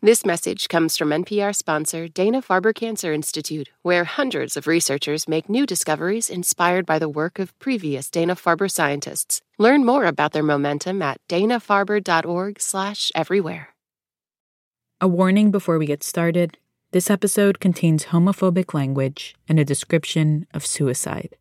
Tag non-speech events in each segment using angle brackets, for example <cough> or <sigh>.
This message comes from NPR sponsor Dana Farber Cancer Institute, where hundreds of researchers make new discoveries inspired by the work of previous Dana Farber scientists. Learn more about their momentum at danafarber.org/everywhere. A warning before we get started. This episode contains homophobic language and a description of suicide.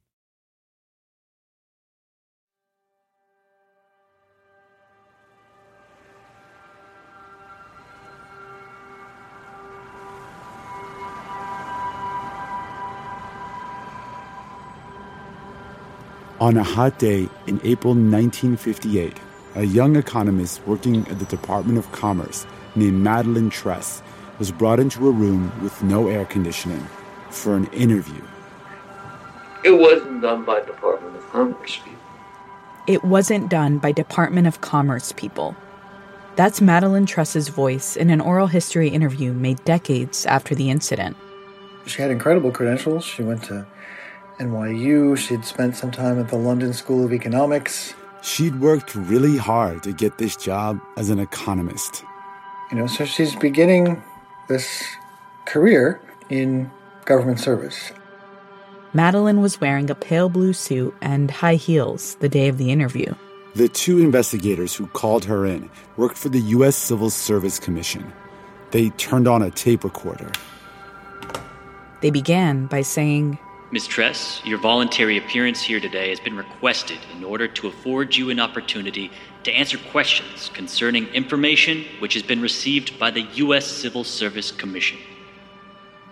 On a hot day in April 1958, a young economist working at the Department of Commerce named Madeleine Tress was brought into a room with no air conditioning for an interview. It wasn't done by Department of Commerce people. It wasn't done by Department of Commerce people. That's Madeleine Tress's voice in an oral history interview made decades after the incident. She had incredible credentials. She went to NYU. She'd spent some time at the London School of Economics. She'd worked really hard to get this job as an economist. You know, so she's beginning this career in government service. Madeleine was wearing a pale blue suit and high heels the day of the interview. The two investigators who called her in worked for the U.S. Civil Service Commission. They turned on a tape recorder. They began by saying, Ms. Tress, your voluntary appearance here today has been requested in order to afford you an opportunity to answer questions concerning information which has been received by the U.S. Civil Service Commission.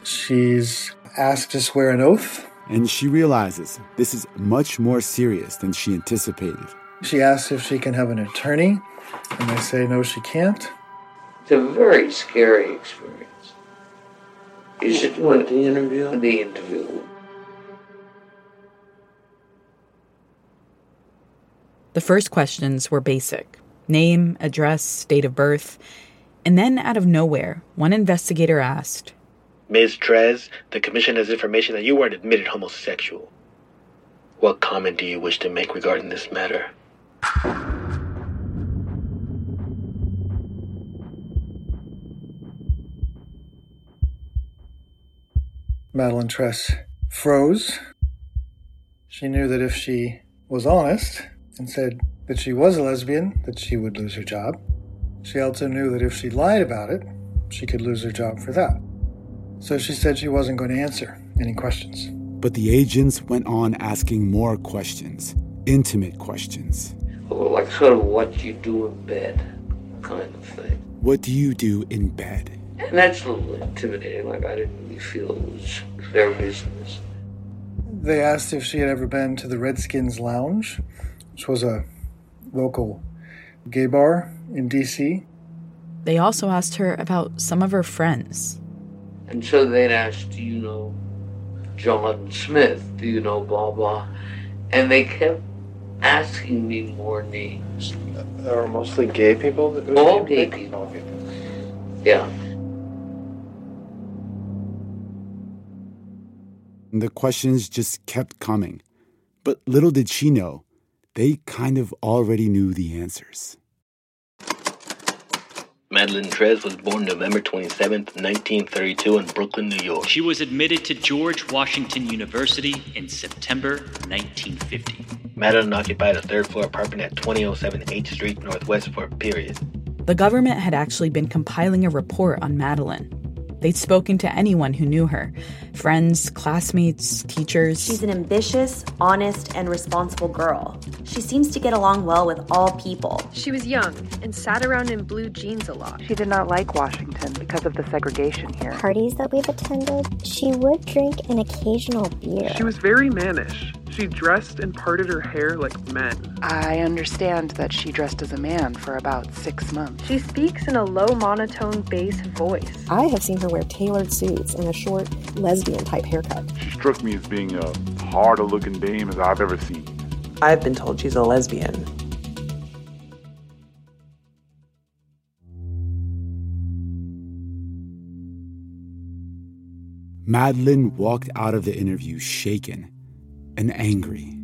She's asked to swear an oath. And she realizes this is much more serious than she anticipated. She asks if she can have an attorney, and they say no, she can't. It's a very scary experience. You should What, the interview? the interview. The first questions were basic name, address, date of birth. And then, out of nowhere, one investigator asked, Ms. Tress, the commission has information that you weren't admitted homosexual. What comment do you wish to make regarding this matter? Madeleine Tress froze. She knew that if she was honest and said that she was a lesbian, that she would lose her job. She also knew that if she lied about it, she could lose her job for that. So she said she wasn't going to answer any questions. But the agents went on asking more questions, intimate questions. Like sort of what you do in bed kind of thing. What do you do in bed? And that's a little intimidating. Like I didn't really feel it was their business. They asked if she had ever been to the Redskins Lounge, which was a local gay bar in DC. They also asked her about some of her friends. And so they'd ask, Do you know John Smith? Do you know blah blah? And they kept asking me more names. There are mostly gay people? That All gay people. Yeah. And the questions just kept coming. But little did she know, they kind of already knew the answers. Madeleine Tress was born November 27th, 1932 in Brooklyn, New York. She was admitted to George Washington University in September 1950. Madeleine occupied a third floor apartment at 2007 H Street Northwest for a period. The government had actually been compiling a report on Madeleine. They'd spoken to anyone who knew her friends, classmates, teachers. She's an ambitious, honest, and responsible girl. She seems to get along well with all people. She was young and sat around in blue jeans a lot. She did not like Washington because of the segregation here. Parties that we've attended, she would drink an occasional beer. She was very mannish. She dressed and parted her hair like men. I understand that she dressed as a man for about six months. She speaks in a low monotone bass voice. I have seen her wear tailored suits and a short lesbian type haircut. She struck me as being a harder looking dame as I've ever seen. I've been told she's a lesbian. Madeleine walked out of the interview shaken and angry.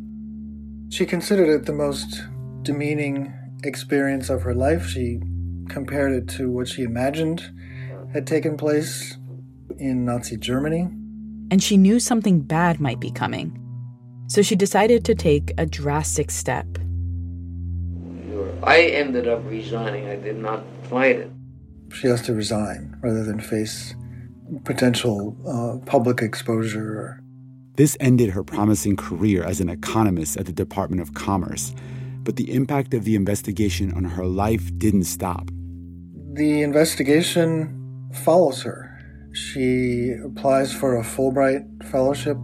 She considered it the most demeaning experience of her life. She compared it to what she imagined had taken place in Nazi Germany. And she knew something bad might be coming. So she decided to take a drastic step. I ended up resigning. I did not fight it. She has to resign rather than face potential uh, public exposure. This ended her promising career as an economist at the Department of Commerce, but the impact of the investigation on her life didn't stop. The investigation follows her. She applies for a Fulbright fellowship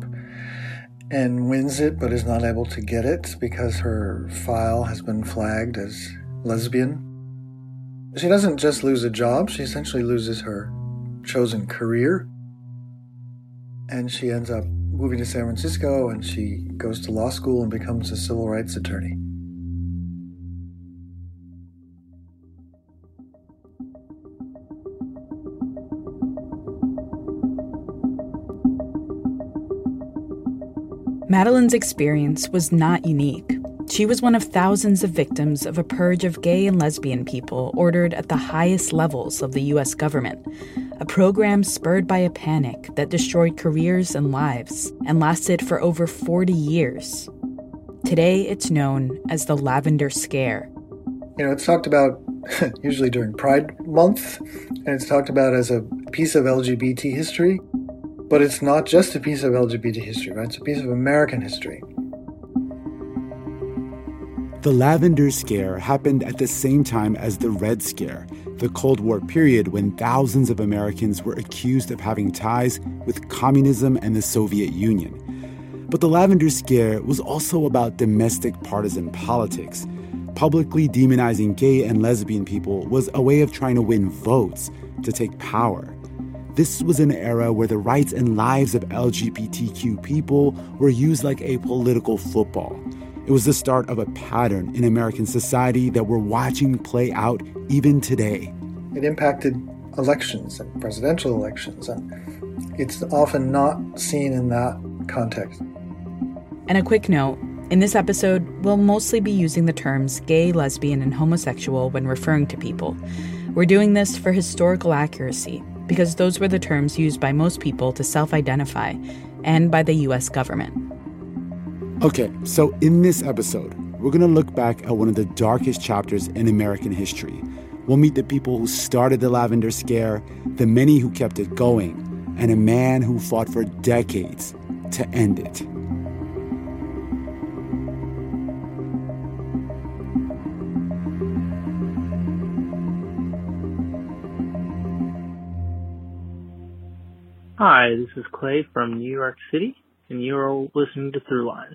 and wins it, but is not able to get it because her file has been flagged as lesbian. She doesn't just lose a job, she essentially loses her chosen career. And she ends up moving to San Francisco and she goes to law school and becomes a civil rights attorney. Madeleine's experience was not unique. She was one of thousands of victims of a purge of gay and lesbian people ordered at the highest levels of the U.S. government, a program spurred by a panic that destroyed careers and lives and lasted for over 40 years. Today, it's known as the Lavender Scare. You know, it's talked about <laughs> usually during Pride Month, and it's talked about as a piece of LGBT history. But it's not just a piece of LGBT history, right? It's a piece of American history. The Lavender Scare happened at the same time as the Red Scare, the Cold War period when thousands of Americans were accused of having ties with communism and the Soviet Union. But the Lavender Scare was also about domestic partisan politics. Publicly demonizing gay and lesbian people was a way of trying to win votes to take power. This was an era where the rights and lives of LGBTQ people were used like a political football. It was the start of a pattern in American society that we're watching play out even today. It impacted elections and presidential elections, and it's often not seen in that context. And a quick note in this episode, we'll mostly be using the terms gay, lesbian, and homosexual when referring to people. We're doing this for historical accuracy because those were the terms used by most people to self identify and by the US government. Okay, so in this episode, we're going to look back at one of the darkest chapters in American history. We'll meet the people who started the Lavender Scare, the many who kept it going, and a man who fought for decades to end it. Hi, this is Clay from New York City, and you're listening to Throughline.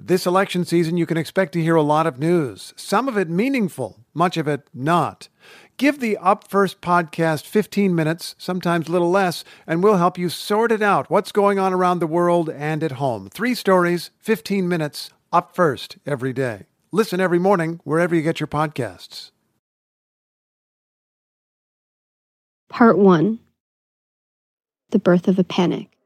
This election season, you can expect to hear a lot of news, some of it meaningful, much of it not. Give the Up First podcast 15 minutes, sometimes a little less, and we'll help you sort it out what's going on around the world and at home. Three stories, 15 minutes, up first every day. Listen every morning wherever you get your podcasts. Part 1 The Birth of a Panic.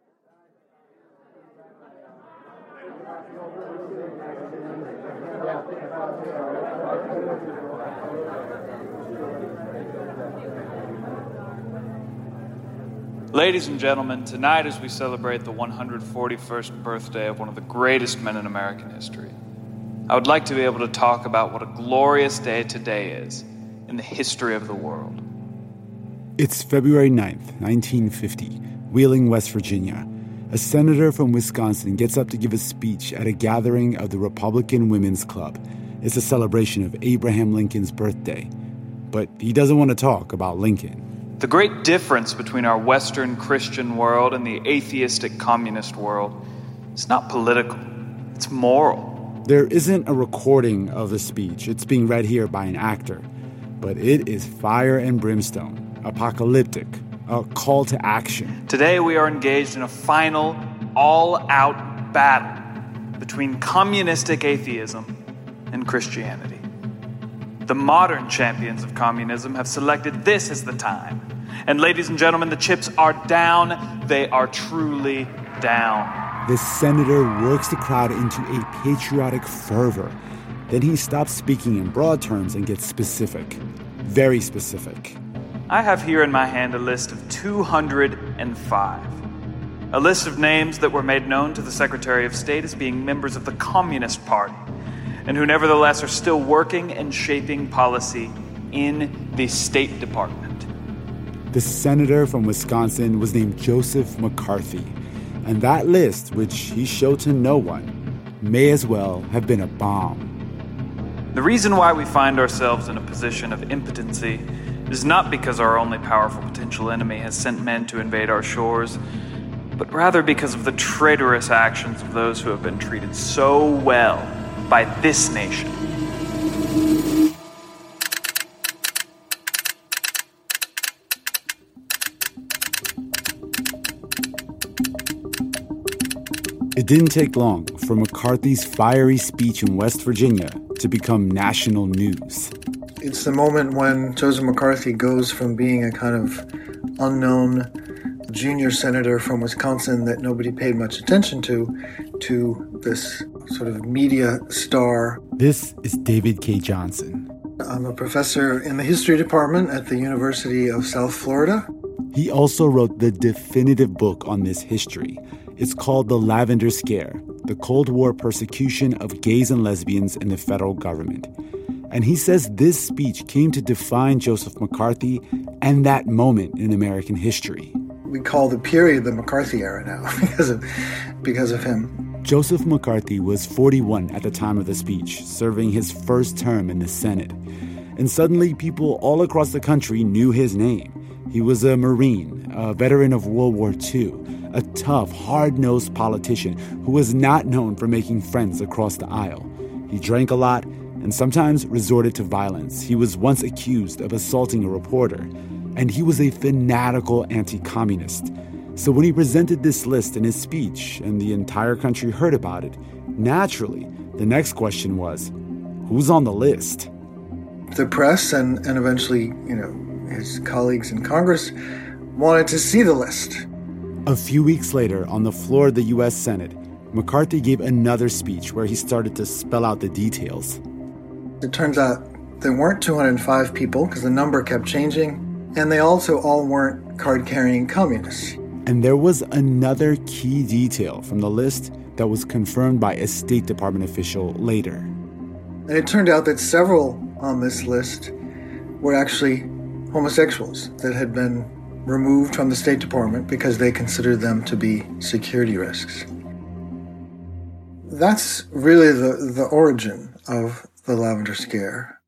Ladies and gentlemen, tonight as we celebrate the 141st birthday of one of the greatest men in American history, I would like to be able to talk about what a glorious day today is in the history of the world. It's February 9th, 1950, Wheeling, West Virginia. A senator from Wisconsin gets up to give a speech at a gathering of the Republican Women's Club. It's a celebration of Abraham Lincoln's birthday. But he doesn't want to talk about Lincoln. The great difference between our Western Christian world and the atheistic communist world is not political, it's moral. There isn't a recording of the speech, it's being read here by an actor. but it is fire and brimstone, apocalyptic, a call to action. Today we are engaged in a final, all out battle between communistic atheism and Christianity. The modern champions of communism have selected this as the time. And ladies and gentlemen, the chips are down. They are truly down. The senator works the crowd into a patriotic fervor. Then he stops speaking in broad terms and gets specific. Very specific. I have here in my hand a list of 205. A list of names that were made known to the Secretary of State as being members of the Communist Party, and who nevertheless are still working and shaping policy in the State Department. The senator from Wisconsin was named Joseph McCarthy, and that list, which he showed to no one, may as well have been a bomb. The reason why we find ourselves in a position of impotency is not because our only powerful potential enemy has sent men to invade our shores, but rather because of the traitorous actions of those who have been treated so well by this nation. It didn't take long for McCarthy's fiery speech in West Virginia to become national news. It's the moment when Joseph McCarthy goes from being a kind of unknown junior senator from Wisconsin that nobody paid much attention to to this sort of media star. This is David K. Johnson. I'm a professor in the history department at the University of South Florida. He also wrote the definitive book on this history. It's called The Lavender Scare The Cold War Persecution of Gays and Lesbians in the Federal Government. And he says this speech came to define Joseph McCarthy and that moment in American history. We call the period the McCarthy era now <laughs> because of, because of him. Joseph McCarthy was 41 at the time of the speech, serving his first term in the Senate. And suddenly, people all across the country knew his name. He was a Marine, a veteran of World War II, a tough, hard nosed politician who was not known for making friends across the aisle. He drank a lot and sometimes resorted to violence. He was once accused of assaulting a reporter, and he was a fanatical anti communist. So when he presented this list in his speech and the entire country heard about it, naturally, the next question was who's on the list? The press and, and eventually, you know, his colleagues in Congress wanted to see the list. A few weeks later, on the floor of the U.S. Senate, McCarthy gave another speech where he started to spell out the details. It turns out there weren't 205 people because the number kept changing, and they also all weren't card carrying communists. And there was another key detail from the list that was confirmed by a State Department official later. And it turned out that several on this list were actually homosexuals that had been removed from the State Department because they considered them to be security risks. That's really the, the origin of the Lavender Scare.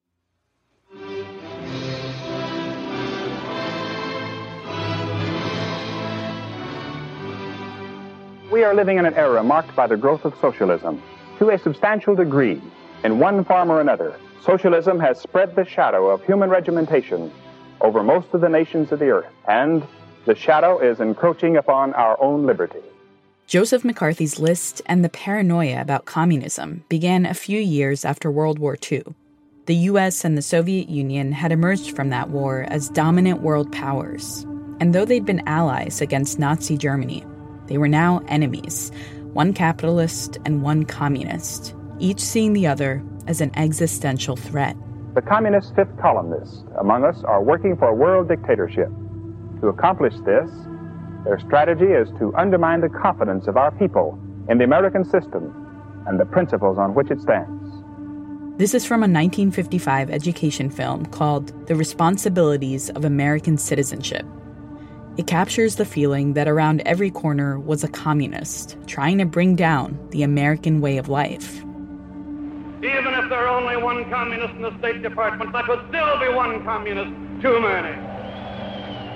We are living in an era marked by the growth of socialism. To a substantial degree, in one form or another, socialism has spread the shadow of human regimentation over most of the nations of the earth, and the shadow is encroaching upon our own liberty. Joseph McCarthy's list and the paranoia about communism began a few years after World War II. The US and the Soviet Union had emerged from that war as dominant world powers. And though they'd been allies against Nazi Germany, they were now enemies one capitalist and one communist, each seeing the other as an existential threat. The communist fifth columnists among us are working for a world dictatorship. To accomplish this, their strategy is to undermine the confidence of our people in the American system and the principles on which it stands. This is from a 1955 education film called The Responsibilities of American Citizenship. It captures the feeling that around every corner was a communist trying to bring down the American way of life. Even if there are only one communist in the State Department, that would still be one communist too many.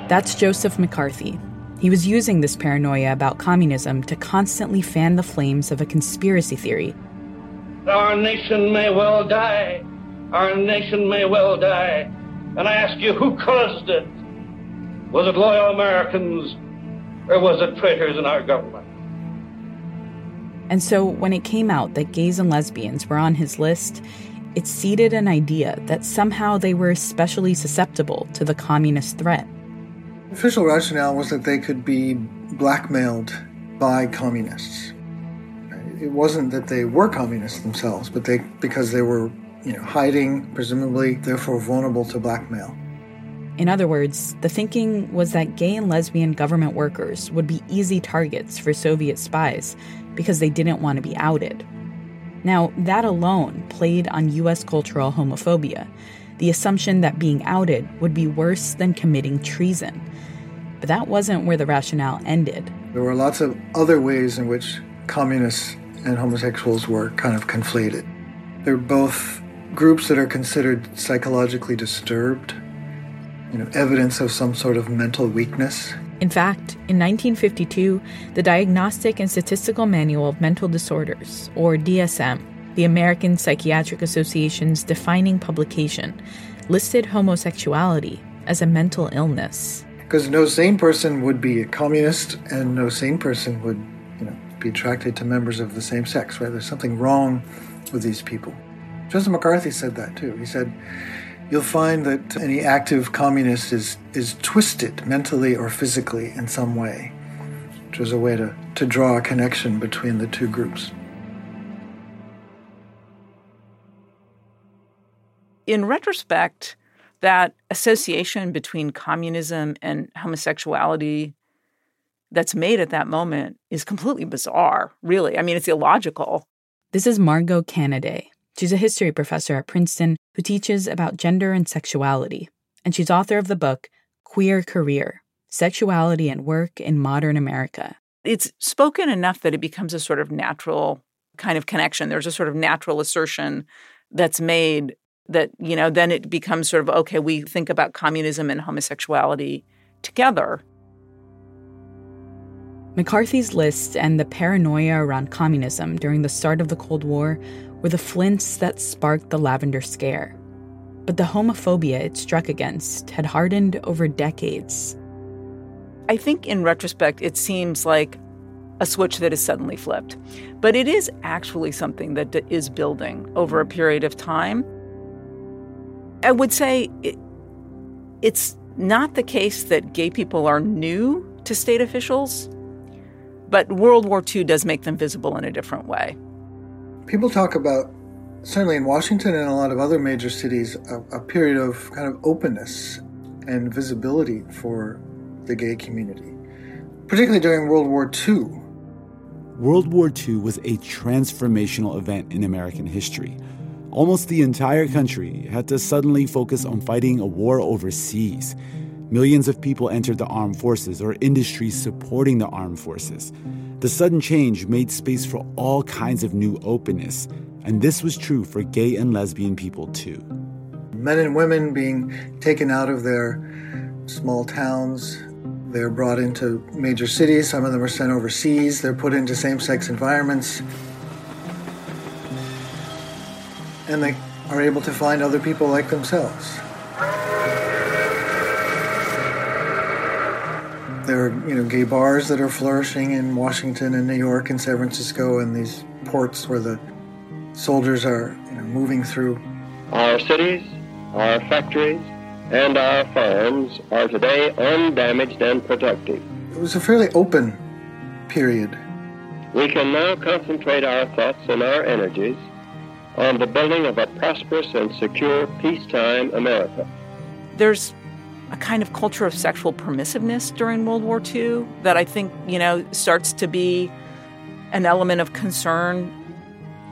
That's Joseph McCarthy. He was using this paranoia about communism to constantly fan the flames of a conspiracy theory. Our nation may well die. Our nation may well die. And I ask you, who caused it? Was it loyal Americans or was it traitors in our government? And so when it came out that gays and lesbians were on his list, it seeded an idea that somehow they were especially susceptible to the communist threat. Official rationale was that they could be blackmailed by communists. It wasn't that they were communists themselves, but they because they were, you know, hiding, presumably therefore vulnerable to blackmail. In other words, the thinking was that gay and lesbian government workers would be easy targets for Soviet spies because they didn't want to be outed. Now, that alone played on US cultural homophobia, the assumption that being outed would be worse than committing treason. But that wasn't where the rationale ended. There were lots of other ways in which communists and homosexuals were kind of conflated. They're both groups that are considered psychologically disturbed, you know, evidence of some sort of mental weakness. In fact, in 1952, the Diagnostic and Statistical Manual of Mental Disorders, or DSM, the American Psychiatric Association's defining publication, listed homosexuality as a mental illness. Because no sane person would be a communist, and no sane person would, you know, be attracted to members of the same sex. Right? There's something wrong with these people. Joseph McCarthy said that too. He said, "You'll find that any active communist is is twisted mentally or physically in some way," which was a way to to draw a connection between the two groups. In retrospect, that association between communism and homosexuality that's made at that moment is completely bizarre, really. I mean, it's illogical. This is Margot Canaday. She's a history professor at Princeton who teaches about gender and sexuality, and she's author of the book Queer Career Sexuality and Work in Modern America. It's spoken enough that it becomes a sort of natural kind of connection. There's a sort of natural assertion that's made that you know then it becomes sort of okay we think about communism and homosexuality together mccarthy's list and the paranoia around communism during the start of the cold war were the flints that sparked the lavender scare. But the homophobia it struck against had hardened over decades. I think in retrospect it seems like a switch that is suddenly flipped. But it is actually something that is building over a period of time. I would say it, it's not the case that gay people are new to state officials, but World War II does make them visible in a different way. People talk about, certainly in Washington and a lot of other major cities, a, a period of kind of openness and visibility for the gay community, particularly during World War II. World War II was a transformational event in American history Almost the entire country had to suddenly focus on fighting a war overseas. Millions of people entered the armed forces or industries supporting the armed forces. The sudden change made space for all kinds of new openness, and this was true for gay and lesbian people too. Men and women being taken out of their small towns, they're brought into major cities, some of them are sent overseas, they're put into same sex environments. and they are able to find other people like themselves. There are, you know, gay bars that are flourishing in Washington and New York and San Francisco and these ports where the soldiers are, you know, moving through. Our cities, our factories, and our farms are today undamaged and protected. It was a fairly open period. We can now concentrate our thoughts and our energies on the building of a prosperous and secure peacetime America. There's a kind of culture of sexual permissiveness during World War II that I think, you know, starts to be an element of concern.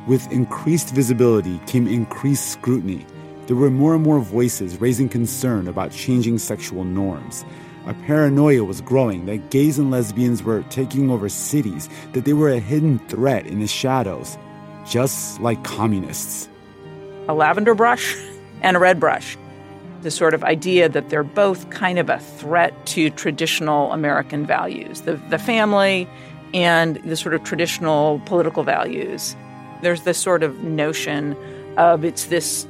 With increased visibility came increased scrutiny. There were more and more voices raising concern about changing sexual norms. A paranoia was growing that gays and lesbians were taking over cities, that they were a hidden threat in the shadows just like communists. A lavender brush and a red brush. The sort of idea that they're both kind of a threat to traditional American values the, the family and the sort of traditional political values. There's this sort of notion of it's this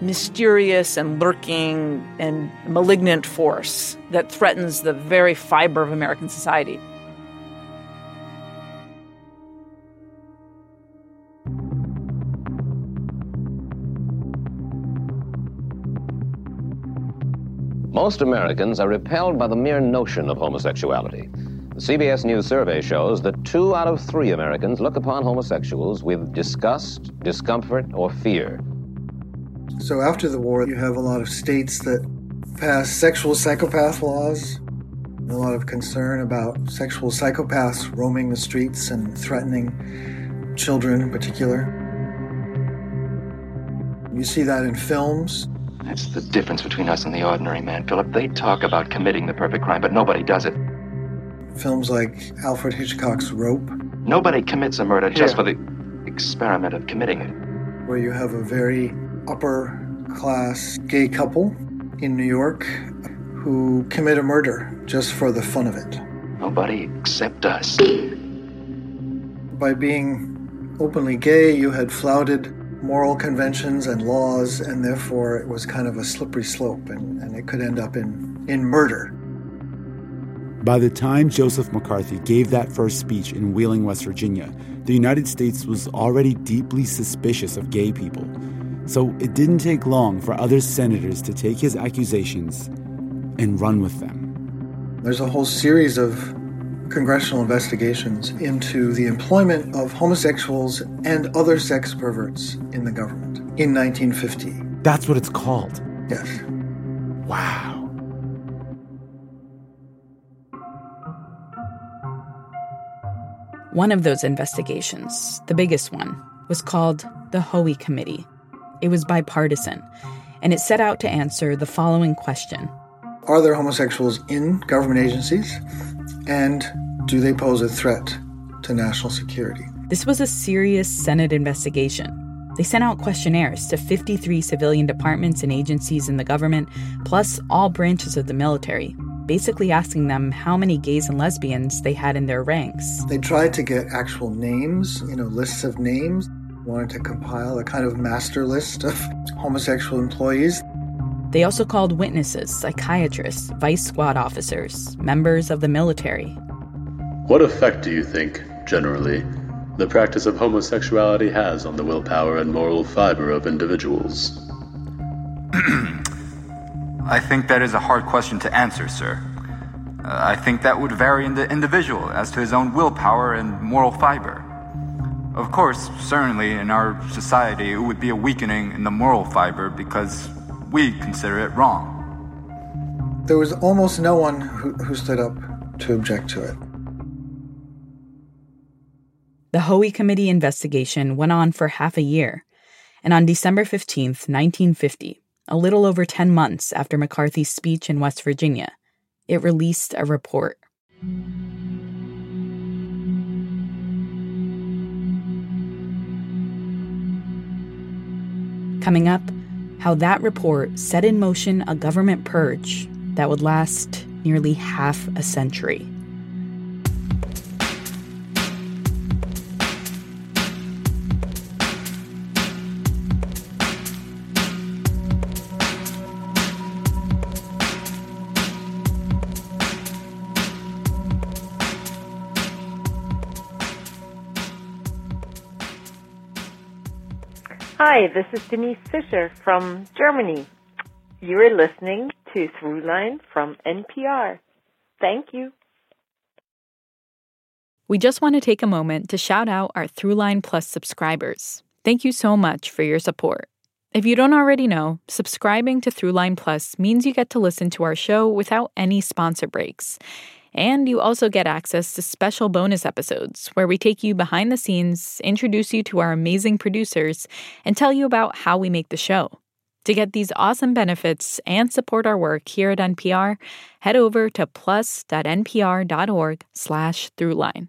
mysterious and lurking and malignant force that threatens the very fiber of American society. Most Americans are repelled by the mere notion of homosexuality. The CBS News survey shows that two out of three Americans look upon homosexuals with disgust, discomfort, or fear. So after the war, you have a lot of states that pass sexual psychopath laws, a lot of concern about sexual psychopaths roaming the streets and threatening children in particular. You see that in films. That's the difference between us and the ordinary man, Philip. They talk about committing the perfect crime, but nobody does it. Films like Alfred Hitchcock's Rope. Nobody commits a murder just for the experiment of committing it. Where you have a very upper class gay couple in New York who commit a murder just for the fun of it. Nobody except us. By being openly gay, you had flouted moral conventions and laws, and therefore it was kind of a slippery slope, and, and it could end up in, in murder. By the time Joseph McCarthy gave that first speech in Wheeling, West Virginia, the United States was already deeply suspicious of gay people. So it didn't take long for other senators to take his accusations and run with them. There's a whole series of congressional investigations into the employment of homosexuals and other sex perverts in the government in 1950. That's what it's called. Yes. Wow. One of those investigations, the biggest one, was called the Hoey Committee. It was bipartisan, and it set out to answer the following question Are there homosexuals in government agencies? And do they pose a threat to national security? This was a serious Senate investigation. They sent out questionnaires to 53 civilian departments and agencies in the government, plus all branches of the military, basically asking them how many gays and lesbians they had in their ranks. They tried to get actual names, you know, lists of names, wanted to compile a kind of master list of homosexual employees. They also called witnesses, psychiatrists, vice squad officers, members of the military. What effect do you think, generally, the practice of homosexuality has on the willpower and moral fiber of individuals? <clears throat> I think that is a hard question to answer, sir. Uh, I think that would vary in the individual as to his own willpower and moral fiber. Of course, certainly in our society, it would be a weakening in the moral fiber because we consider it wrong. There was almost no one who, who stood up to object to it. The Hoey Committee investigation went on for half a year, and on December 15th, 1950, a little over 10 months after McCarthy's speech in West Virginia, it released a report. Coming up, how that report set in motion a government purge that would last nearly half a century. Hi, this is Denise Fisher from Germany. You are listening to Throughline from NPR. Thank you. We just want to take a moment to shout out our Throughline Plus subscribers. Thank you so much for your support. If you don't already know, subscribing to Throughline Plus means you get to listen to our show without any sponsor breaks. And you also get access to special bonus episodes where we take you behind the scenes, introduce you to our amazing producers, and tell you about how we make the show. To get these awesome benefits and support our work here at NPR, head over to plus.npr.org slash throughline.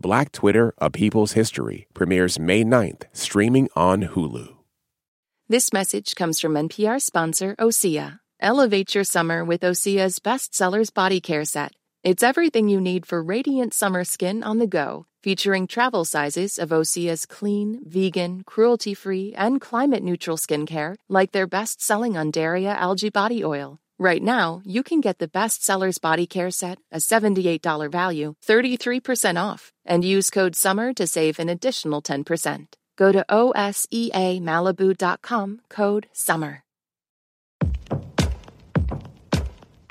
Black Twitter A People's History premieres May 9th, streaming on Hulu. This message comes from NPR sponsor Osea. Elevate your summer with Osea's bestsellers body care set. It's everything you need for radiant summer skin on the go, featuring travel sizes of Osea's clean, vegan, cruelty free, and climate neutral skincare, like their best selling Undaria algae body oil. Right now, you can get the bestsellers body care set, a $78 value, 33% off, and use code SUMMER to save an additional 10%. Go to OSEAMalibu.com, code SUMMER.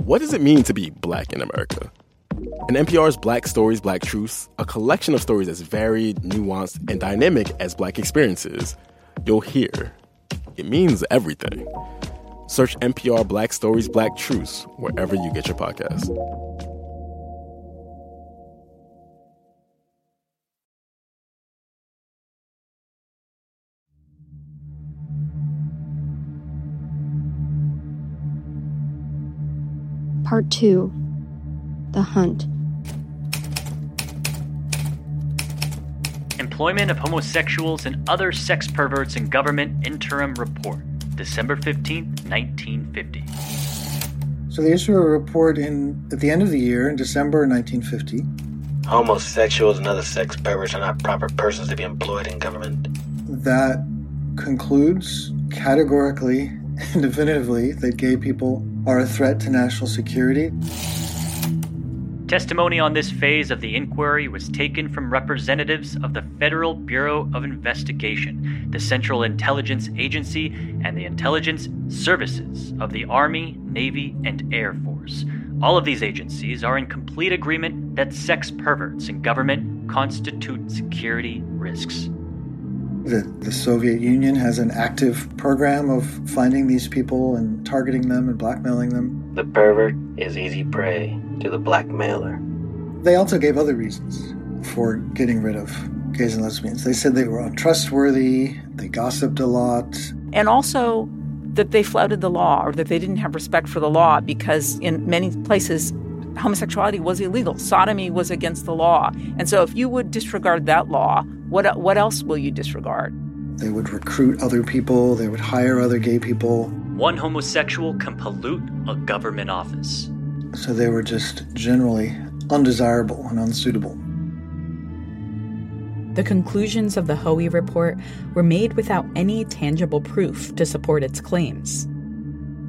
What does it mean to be black in America? In NPR's Black Stories, Black Truths, a collection of stories as varied, nuanced, and dynamic as black experiences, you'll hear it means everything. Search NPR Black Stories, Black Truths wherever you get your podcasts. Part 2 The Hunt. Employment of homosexuals and other sex perverts in government interim report, December 15th, 1950. So they issue a report in at the end of the year in December 1950. Homosexuals and other sex perverts are not proper persons to be employed in government. That concludes categorically and definitively that gay people are a threat to national security. Testimony on this phase of the inquiry was taken from representatives of the Federal Bureau of Investigation, the Central Intelligence Agency, and the intelligence services of the Army, Navy, and Air Force. All of these agencies are in complete agreement that sex perverts in government constitute security risks. The, the Soviet Union has an active program of finding these people and targeting them and blackmailing them. The pervert is easy prey to the blackmailer. They also gave other reasons for getting rid of gays and lesbians. They said they were untrustworthy, they gossiped a lot. And also that they flouted the law or that they didn't have respect for the law because in many places homosexuality was illegal. Sodomy was against the law. And so if you would disregard that law, what what else will you disregard? They would recruit other people, they would hire other gay people. One homosexual can pollute a government office. So they were just generally undesirable and unsuitable. The conclusions of the Hoey report were made without any tangible proof to support its claims.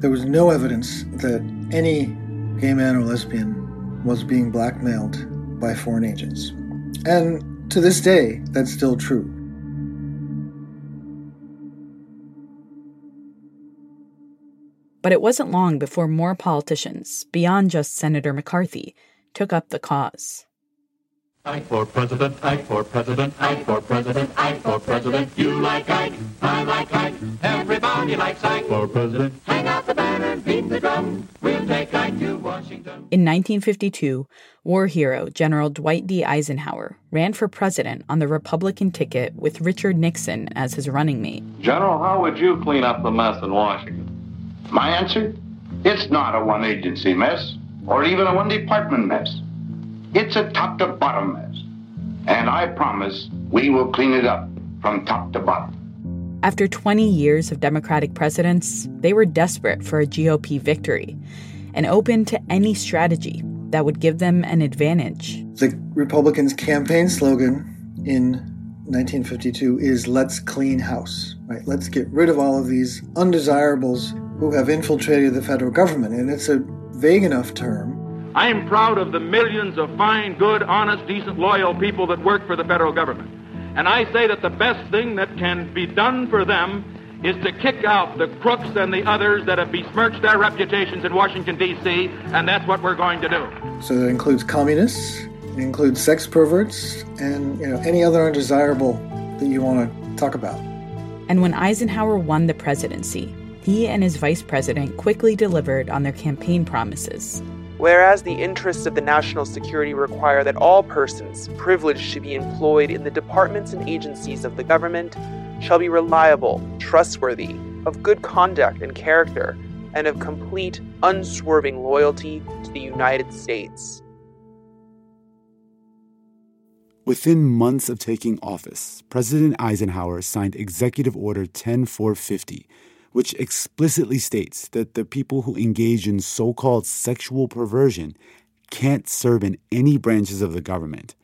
There was no evidence that any gay man or lesbian was being blackmailed by foreign agents. And to this day, that's still true. But it wasn't long before more politicians, beyond just Senator McCarthy, took up the cause. Ike for president, Ike for president, Ike for president, Ike for president. You like Ike, I like Ike, everybody likes Ike for president. Hang out the banner, beat the drum, we'll take Ike to Washington. In 1952, war hero General Dwight D. Eisenhower ran for president on the Republican ticket with Richard Nixon as his running mate. General, how would you clean up the mess in Washington? My answer? It's not a one agency mess, or even a one department mess. It's a top to bottom mess. And I promise we will clean it up from top to bottom. After 20 years of Democratic presidents, they were desperate for a GOP victory and open to any strategy that would give them an advantage. The Republicans' campaign slogan in 1952 is let's clean house, right? Let's get rid of all of these undesirables who have infiltrated the federal government. And it's a vague enough term. I am proud of the millions of fine, good, honest, decent, loyal people that work for the federal government. And I say that the best thing that can be done for them is to kick out the crooks and the others that have besmirched their reputations in Washington, D.C., and that's what we're going to do. So that includes communists, it includes sex perverts, and you know any other undesirable that you want to talk about. And when Eisenhower won the presidency, he and his vice president quickly delivered on their campaign promises. Whereas the interests of the national security require that all persons privileged to be employed in the departments and agencies of the government shall be reliable, trustworthy, of good conduct and character, and of complete, unswerving loyalty to the United States. Within months of taking office, President Eisenhower signed Executive Order 10450, which explicitly states that the people who engage in so called sexual perversion can't serve in any branches of the government.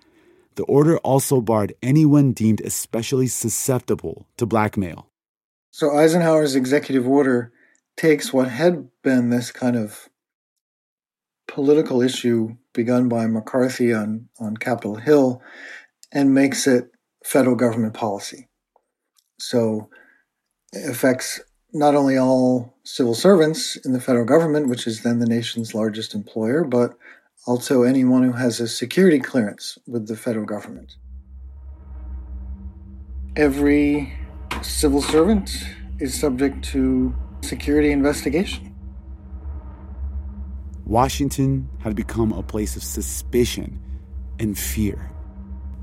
The order also barred anyone deemed especially susceptible to blackmail. So Eisenhower's executive order takes what had been this kind of political issue begun by McCarthy on, on Capitol Hill and makes it federal government policy. So affects not only all civil servants in the federal government, which is then the nation's largest employer, but also anyone who has a security clearance with the federal government. Every civil servant is subject to security investigation. Washington had become a place of suspicion and fear.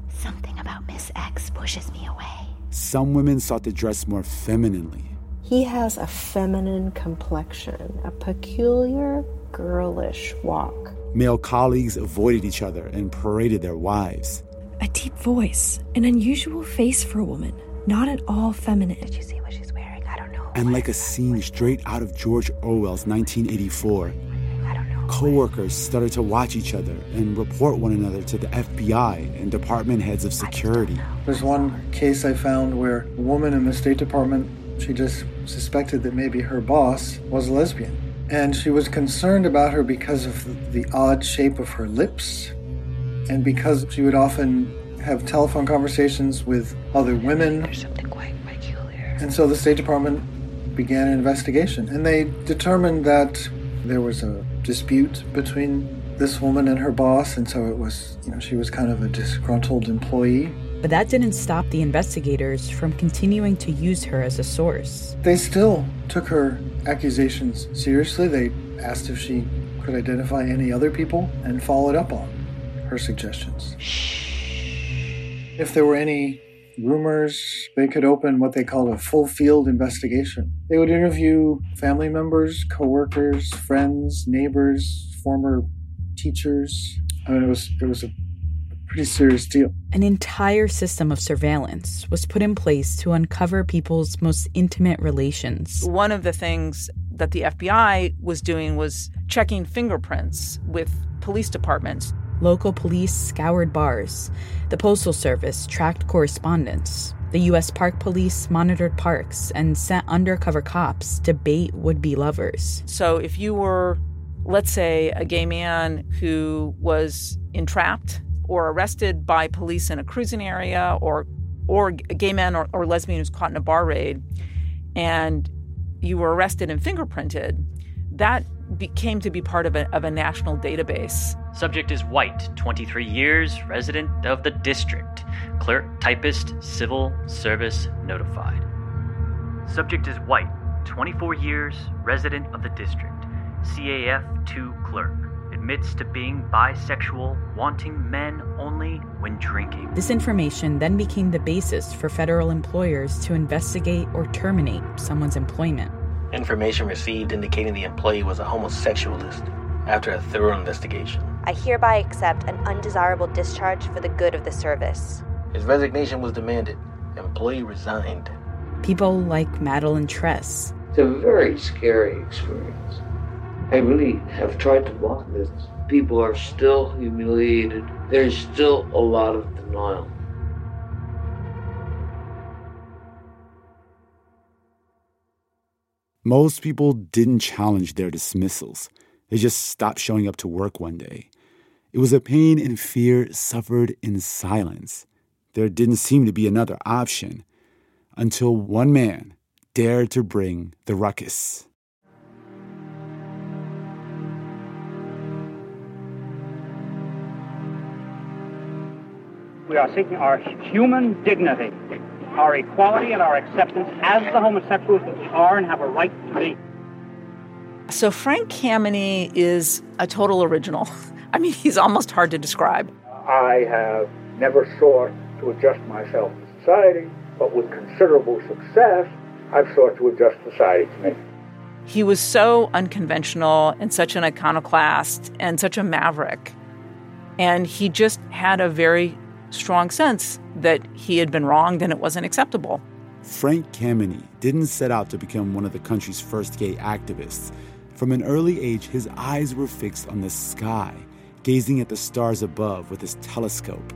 Something about Miss X pushes me away. Some women sought to dress more femininely. He has a feminine complexion, a peculiar girlish walk. Male colleagues avoided each other and paraded their wives. A deep voice, an unusual face for a woman, not at all feminine. Did you see what she's wearing? I don't know. And like a scene straight out of George Orwell's 1984, Coworkers started to watch each other and report one another to the FBI and department heads of security. There's one case I found where a woman in the State Department, she just suspected that maybe her boss was a lesbian. And she was concerned about her because of the odd shape of her lips and because she would often have telephone conversations with other women. There's something quite peculiar. And so the State Department began an investigation and they determined that there was a dispute between this woman and her boss, and so it was, you know, she was kind of a disgruntled employee. But that didn't stop the investigators from continuing to use her as a source. They still took her accusations seriously. They asked if she could identify any other people and followed up on her suggestions. If there were any rumors, they could open what they called a full field investigation. They would interview family members, coworkers, friends, neighbors, former teachers. I mean, it was it was a pretty serious deal. An entire system of surveillance was put in place to uncover people's most intimate relations. One of the things that the FBI was doing was checking fingerprints with police departments. Local police scoured bars. The Postal Service tracked correspondence. The U.S. Park Police monitored parks and sent undercover cops to bait would be lovers. So if you were, let's say, a gay man who was entrapped or arrested by police in a cruising area, or, or a gay man or, or lesbian who's caught in a bar raid, and you were arrested and fingerprinted, that came to be part of a, of a national database. Subject is white, 23 years, resident of the district. Clerk, typist, civil service notified. Subject is white, 24 years, resident of the district. CAF 2 clerk. Admits to being bisexual, wanting men only when drinking. This information then became the basis for federal employers to investigate or terminate someone's employment. Information received indicating the employee was a homosexualist after a thorough investigation. I hereby accept an undesirable discharge for the good of the service. His resignation was demanded. Employee resigned. People like Madeleine Tress. It's a very scary experience. I really have tried to block this. People are still humiliated. There's still a lot of denial. Most people didn't challenge their dismissals. They just stopped showing up to work one day. It was a pain and fear suffered in silence. There didn't seem to be another option until one man dared to bring the ruckus. We are seeking our human dignity our equality and our acceptance as the homosexuals that we are and have a right to be. So Frank Kameny is a total original. <laughs> I mean, he's almost hard to describe. I have never sought to adjust myself to society, but with considerable success, I've sought to adjust society to me. He was so unconventional and such an iconoclast and such a maverick. And he just had a very strong sense that he had been wronged and it wasn't acceptable. Frank Kameny didn't set out to become one of the country's first gay activists. From an early age, his eyes were fixed on the sky, gazing at the stars above with his telescope.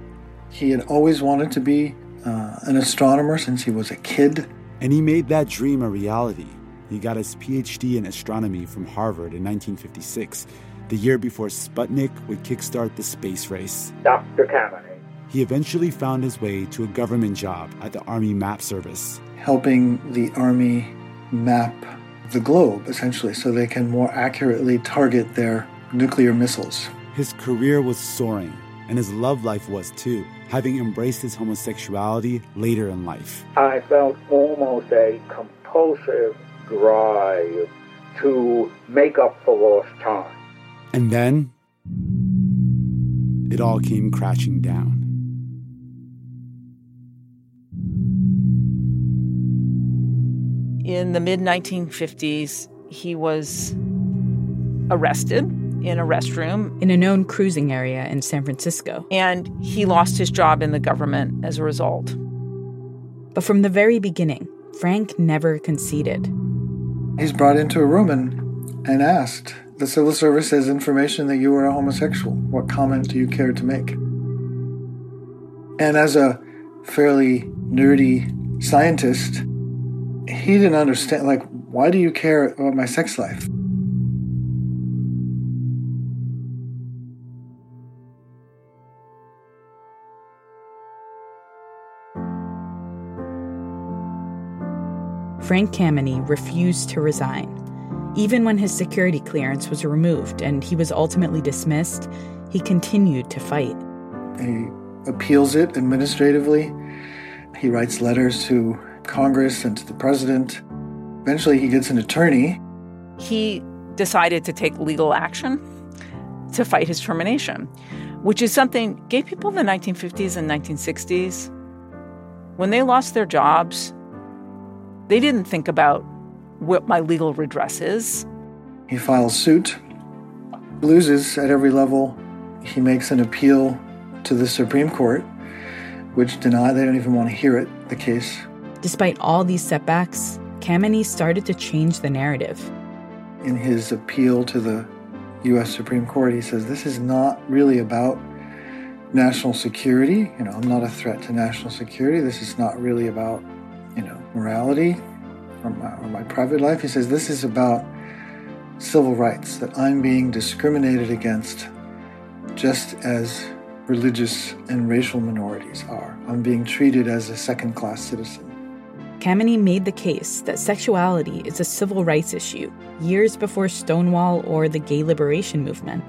He had always wanted to be uh, an astronomer since he was a kid. And he made that dream a reality. He got his PhD in astronomy from Harvard in 1956, the year before Sputnik would kickstart the space race. Dr. Kameny. He eventually found his way to a government job at the Army Map Service, helping the Army map the globe, essentially, so they can more accurately target their nuclear missiles. His career was soaring, and his love life was too, having embraced his homosexuality later in life. I felt almost a compulsive drive to make up for lost time. And then it all came crashing down. In the mid 1950s, he was arrested in a restroom in a known cruising area in San Francisco. And he lost his job in the government as a result. But from the very beginning, Frank never conceded. He's brought into a room and, and asked, The civil service has information that you are a homosexual. What comment do you care to make? And as a fairly nerdy scientist, he didn't understand, like, why do you care about my sex life? Frank Kameny refused to resign. Even when his security clearance was removed and he was ultimately dismissed, he continued to fight. He appeals it administratively. He writes letters to Congress and to the president. Eventually, he gets an attorney. He decided to take legal action to fight his termination, which is something gay people in the 1950s and 1960s, when they lost their jobs, they didn't think about what my legal redress is. He files suit, loses at every level. He makes an appeal to the Supreme Court, which deny they don't even want to hear it, the case. Despite all these setbacks, Kameny started to change the narrative. In his appeal to the U.S. Supreme Court, he says this is not really about national security. You know, I'm not a threat to national security. This is not really about you know, morality or my, or my private life. He says this is about civil rights, that I'm being discriminated against just as religious and racial minorities are. I'm being treated as a second class citizen. Kameny made the case that sexuality is a civil rights issue years before Stonewall or the gay liberation movement.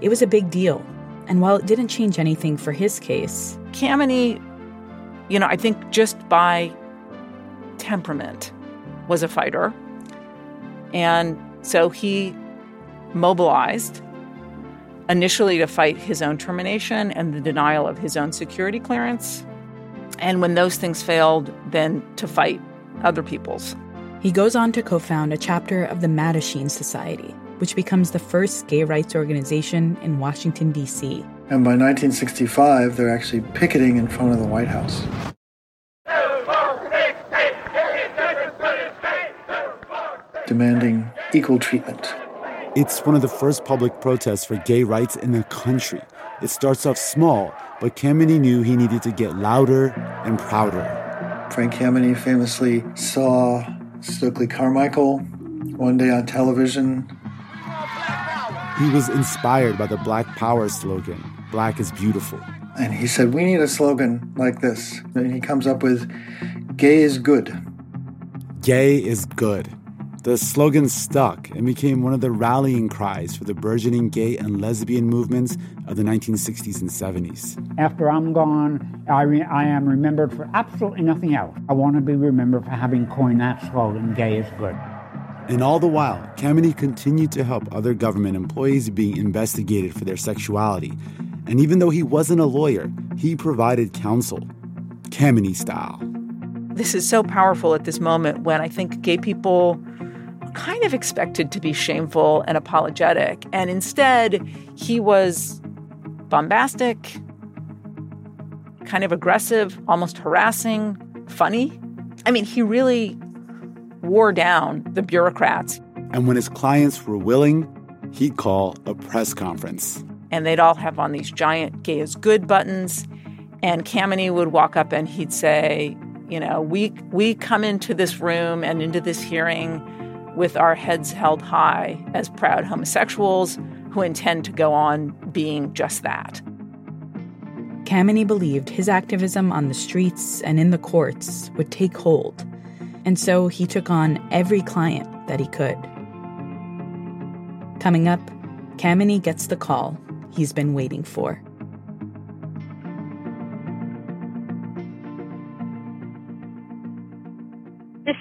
It was a big deal, and while it didn't change anything for his case, Kameny, you know, I think just by temperament was a fighter. And so he mobilized initially to fight his own termination and the denial of his own security clearance. And when those things failed, then to fight other people's. He goes on to co found a chapter of the Mattachine Society, which becomes the first gay rights organization in Washington, D.C. And by 1965, they're actually picketing in front of the White House. demanding equal treatment. It's one of the first public protests for gay rights in the country. It starts off small, but Kameny knew he needed to get louder and prouder. Frank Kameny famously saw Stokely Carmichael one day on television. He was inspired by the Black Power slogan, Black is Beautiful. And he said, We need a slogan like this. And he comes up with, Gay is good. Gay is good. The slogan stuck and became one of the rallying cries for the burgeoning gay and lesbian movements of the 1960s and 70s. After I'm gone, I, re- I am remembered for absolutely nothing else. I want to be remembered for having coined that slogan, gay is good. And all the while, Kameny continued to help other government employees being investigated for their sexuality. And even though he wasn't a lawyer, he provided counsel, Kameny style. This is so powerful at this moment when I think gay people kind of expected to be shameful and apologetic. And instead, he was bombastic, kind of aggressive, almost harassing, funny. I mean, he really wore down the bureaucrats. And when his clients were willing, he'd call a press conference. And they'd all have on these giant gay is good buttons. And Kameny would walk up and he'd say, you know, we we come into this room and into this hearing with our heads held high as proud homosexuals who intend to go on being just that. Kameny believed his activism on the streets and in the courts would take hold, and so he took on every client that he could. Coming up, Kameny gets the call he's been waiting for.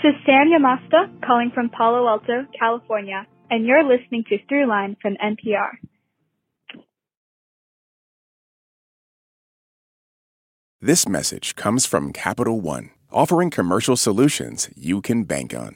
Is Sam Yamasta calling from Palo Alto, California, and you're listening to Throughline from NPR. This message comes from Capital One, offering commercial solutions you can bank on.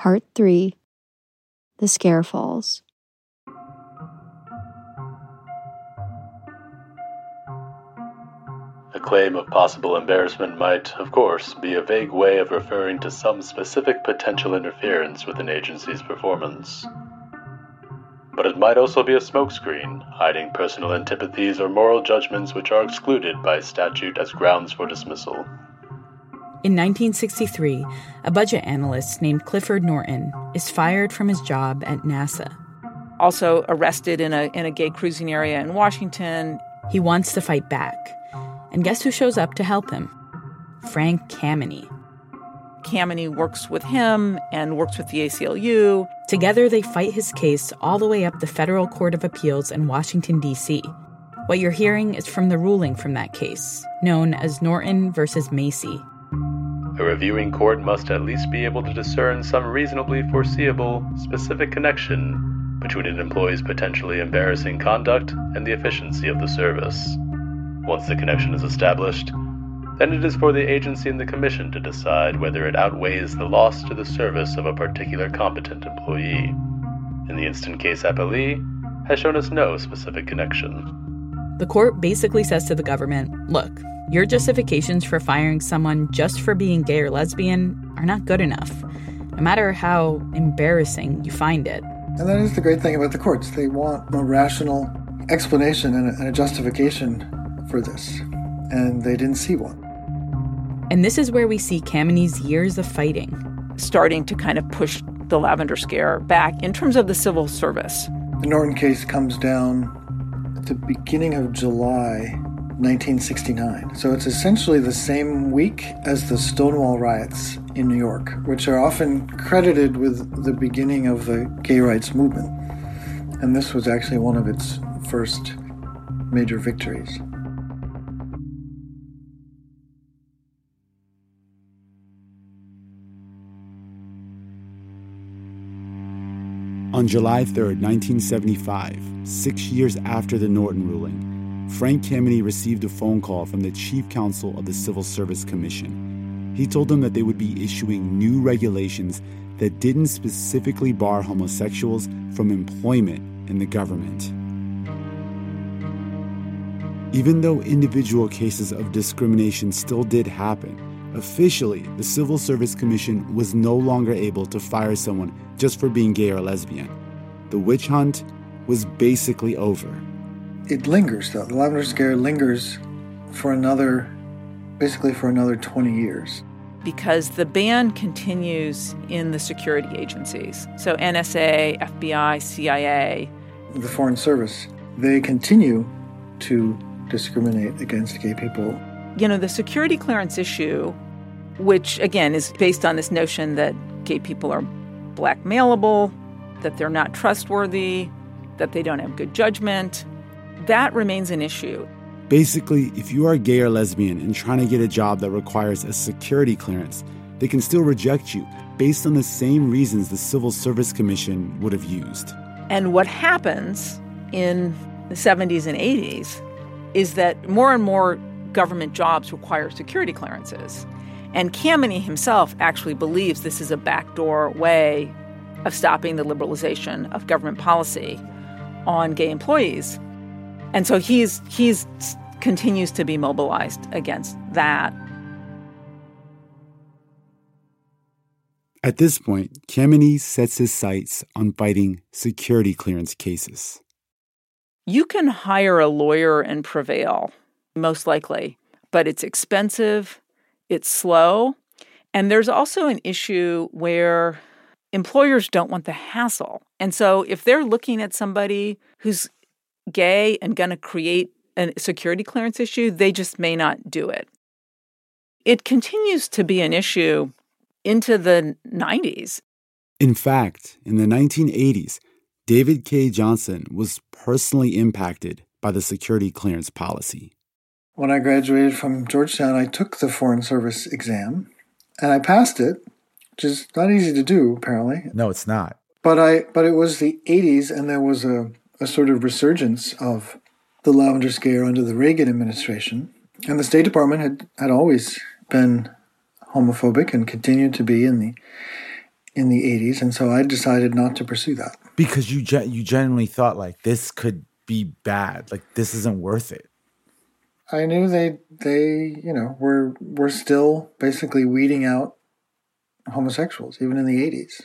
Part 3 The Scare Falls. A claim of possible embarrassment might, of course, be a vague way of referring to some specific potential interference with an agency's performance. But it might also be a smokescreen, hiding personal antipathies or moral judgments which are excluded by statute as grounds for dismissal. In 1963, a budget analyst named Clifford Norton is fired from his job at NASA. Also arrested in a, in a gay cruising area in Washington. He wants to fight back. And guess who shows up to help him? Frank Kameny. Kameny works with him and works with the ACLU. Together, they fight his case all the way up the Federal Court of Appeals in Washington, D.C. What you're hearing is from the ruling from that case, known as Norton versus Macy. A reviewing court must at least be able to discern some reasonably foreseeable, specific connection between an employee's potentially embarrassing conduct and the efficiency of the service. Once the connection is established, then it is for the agency and the commission to decide whether it outweighs the loss to the service of a particular competent employee. In the instant case appellee has shown us no specific connection. The court basically says to the government look, your justifications for firing someone just for being gay or lesbian are not good enough, no matter how embarrassing you find it. And that is the great thing about the courts. They want a rational explanation and a, and a justification for this, and they didn't see one. And this is where we see Kameny's years of fighting starting to kind of push the lavender scare back in terms of the civil service. The Norton case comes down at the beginning of July 1969. So it's essentially the same week as the Stonewall riots in New York, which are often credited with the beginning of the gay rights movement. And this was actually one of its first major victories. On July 3, 1975, six years after the Norton ruling, Frank Kameny received a phone call from the chief counsel of the Civil Service Commission. He told them that they would be issuing new regulations that didn't specifically bar homosexuals from employment in the government. Even though individual cases of discrimination still did happen, officially the Civil Service Commission was no longer able to fire someone just for being gay or lesbian. The witch hunt was basically over. It lingers, though. The lavender scare lingers for another, basically for another 20 years. because the ban continues in the security agencies. So NSA, FBI, CIA. The Foreign Service, they continue to discriminate against gay people. You know, the security clearance issue, which again is based on this notion that gay people are blackmailable, that they're not trustworthy, that they don't have good judgment, that remains an issue. Basically, if you are gay or lesbian and trying to get a job that requires a security clearance, they can still reject you based on the same reasons the Civil Service Commission would have used. And what happens in the 70s and 80s is that more and more government jobs require security clearances. And Kameny himself actually believes this is a backdoor way of stopping the liberalization of government policy on gay employees. And so he's he's continues to be mobilized against that. At this point, Kameny sets his sights on fighting security clearance cases. You can hire a lawyer and prevail, most likely, but it's expensive, it's slow, and there's also an issue where employers don't want the hassle. And so if they're looking at somebody who's gay and going to create a security clearance issue, they just may not do it. It continues to be an issue into the 90s. In fact, in the 1980s, David K. Johnson was personally impacted by the security clearance policy. When I graduated from Georgetown, I took the Foreign Service exam and I passed it, which is not easy to do, apparently. No, it's not. But I but it was the 80s and there was a, a sort of resurgence of the lavender scare under the Reagan administration. And the State Department had, had always been homophobic and continued to be in the in the 80s and so I decided not to pursue that because you you genuinely thought like this could be bad like this isn't worth it I knew they they you know were were still basically weeding out homosexuals even in the 80s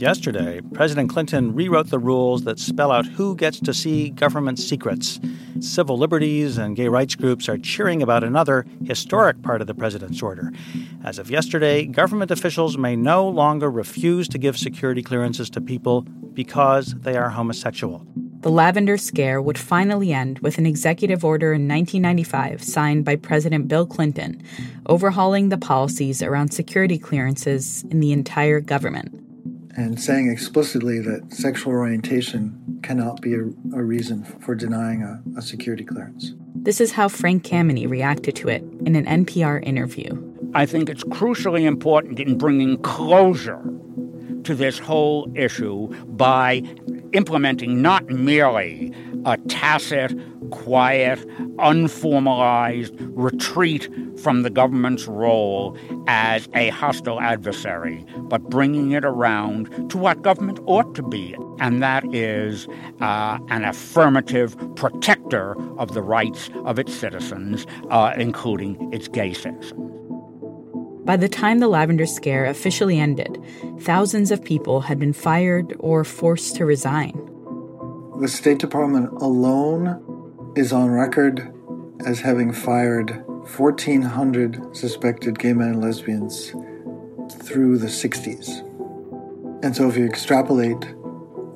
Yesterday, President Clinton rewrote the rules that spell out who gets to see government secrets. Civil liberties and gay rights groups are cheering about another historic part of the president's order. As of yesterday, government officials may no longer refuse to give security clearances to people because they are homosexual. The lavender scare would finally end with an executive order in 1995 signed by President Bill Clinton, overhauling the policies around security clearances in the entire government and saying explicitly that sexual orientation cannot be a, a reason for denying a, a, security clearance. This is how Frank Kameny reacted to it in an NPR interview. I think it's crucially important in bringing closure to this whole issue by implementing not merely a tacit, quiet, unformalized retreat from the government's role as a hostile adversary, but bringing it around to what government ought to be, and that is uh, an affirmative protector of the rights of its citizens, uh, including its gay citizens. By the time the Lavender Scare officially ended, thousands of people had been fired or forced to resign. The State Department alone is on record as having fired 1,400 suspected gay men and lesbians through the 60s. And so if you extrapolate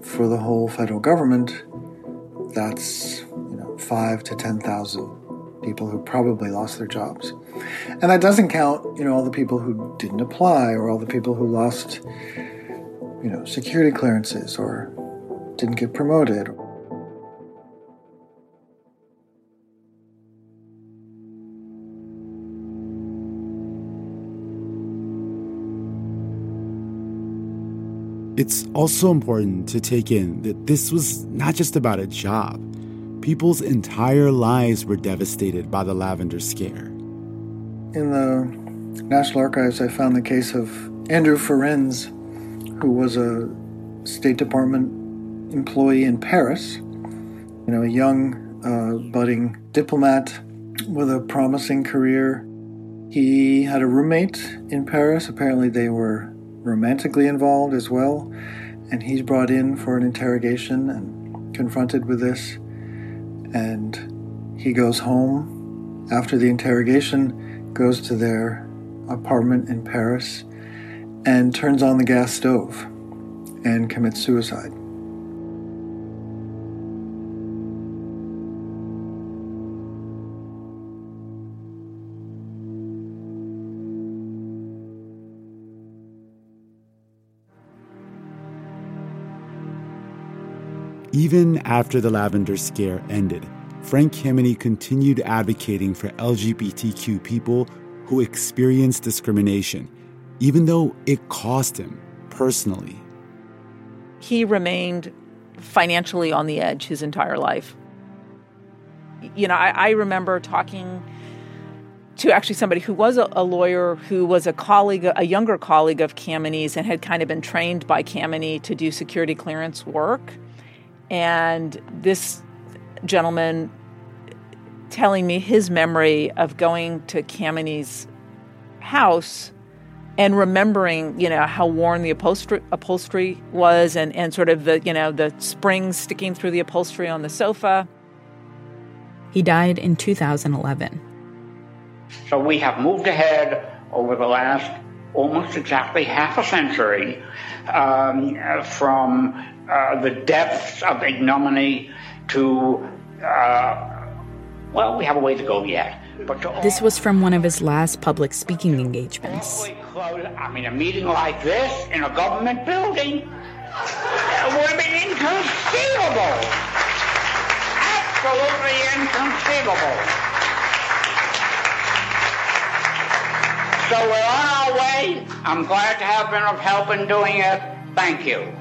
for the whole federal government, that's you know five to 10,000 people who probably lost their jobs. And that doesn't count, you know, all the people who didn't apply or all the people who lost, you know, security clearances or didn't get promoted. It's also important to take in that this was not just about a job. People's entire lives were devastated by the Lavender Scare. In the National Archives, I found the case of Andrew Ference, who was a State Department employee in Paris. You know, a young, uh, budding diplomat with a promising career. He had a roommate in Paris. Apparently, they were romantically involved as well. And he's brought in for an interrogation and confronted with this. And he goes home after the interrogation, goes to their apartment in Paris and turns on the gas stove and commits suicide. Even after the lavender scare ended, Frank Kameny continued advocating for LGBTQ people who experienced discrimination, even though it cost him personally. He remained financially on the edge his entire life. You know, I, I remember talking to actually somebody who was a, a, lawyer who was a colleague, a younger colleague of Kameny's, and had kind of been trained by Kameny to do security clearance work. And this gentleman telling me his memory of going to Kameny's house and remembering, you know, how worn the upholstery, upholstery was and, and sort of the, you know, the springs sticking through the upholstery on the sofa. He died in 2011. So we have moved ahead over the last almost exactly half a century um, from uh, the depths of ignominy to, uh, well, we have a way to go yet. But this was from one of his last public speaking engagements. I mean, a meeting like this in a government building would have been inconceivable. Absolutely inconceivable. So we're on our way. I'm glad to have been of help in doing it. Thank you.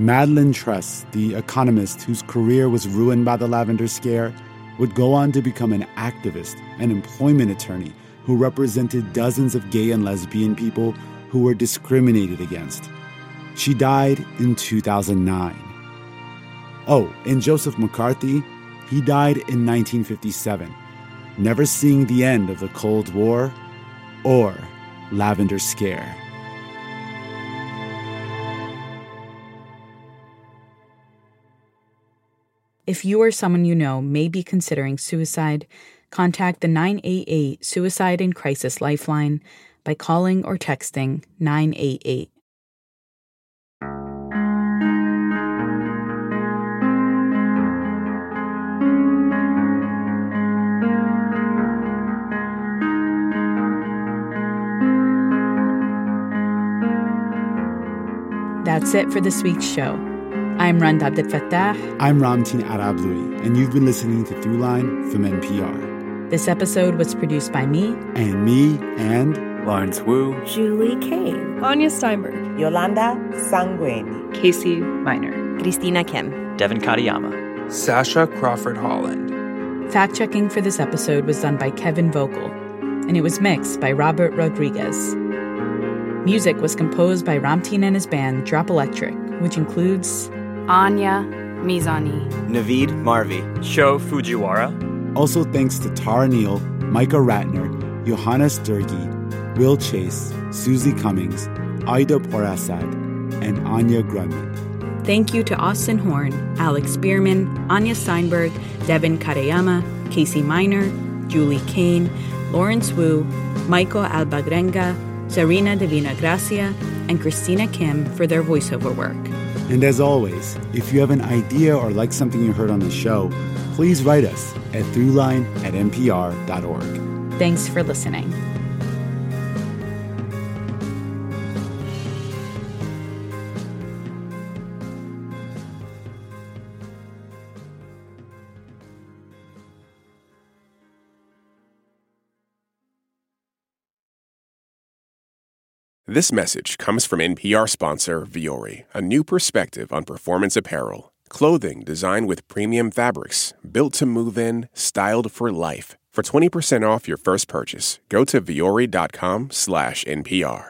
Madeleine Tress, the economist whose career was ruined by the lavender scare, would go on to become an activist and employment attorney who represented dozens of gay and lesbian people who were discriminated against. She died in 2009. Oh, and Joseph McCarthy, he died in 1957, never seeing the end of the Cold War or Lavender Scare. If you or someone you know may be considering suicide, contact the 988 Suicide and Crisis Lifeline by calling or texting 988. That's it for this week's show. I'm Rand Abdel Fattah. I'm Ramtin Arablouei, and you've been listening to Throughline from NPR. This episode was produced by me. And me, and Lawrence Wu. Julie Kane. Anya Steinberg. Yolanda Sangweni. Casey Miner. Christina Kim. Devin Katayama. Sasha Crawford Holland. Fact checking for this episode was done by Kevin Vogel, and it was mixed by Robert Rodriguez. Music was composed by Ramtin and his band Drop Electric, which includes Anya Mizani, Navid Marvi, Sho Fujiwara. Also thanks to Tara Neal, Micah Ratner, Johannes Sturgi, Will Chase, Susie Cummings, Ida Porasad, and Anya Grundman. Thank you to Austin Horn, Alex Bierman, Anya Steinberg, Devin Katayama, Casey Miner, Julie Kane, Lawrence Wu, Michael Albagrenga, Sarina Divina Gracia, and Christina Kim for their voiceover work. And as always, if you have an idea or like something you heard on the show, please write us at throughline at npr.org. Thanks for listening. This message comes from NPR sponsor Vuori, a new perspective on performance apparel. Clothing designed with premium fabrics, built to move in, styled for life. For 20% off your first purchase, go to vuori.com slash NPR.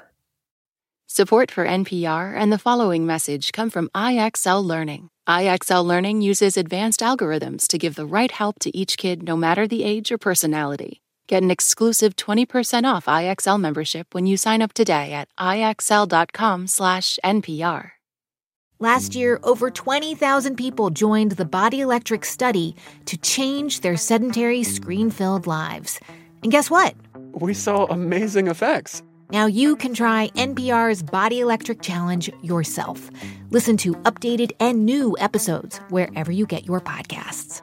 Support for NPR and the following message come from IXL Learning. IXL Learning uses advanced algorithms to give the right help to each kid no matter the age or personality. Get an exclusive 20% off IXL membership when you sign up today at IXL.com/NPR. Last year, over 20,000 people joined the Body Electric study to change their sedentary, screen filled lives. And guess what? We saw amazing effects. Now you can try NPR's Body Electric Challenge yourself. Listen to updated and new episodes wherever you get your podcasts.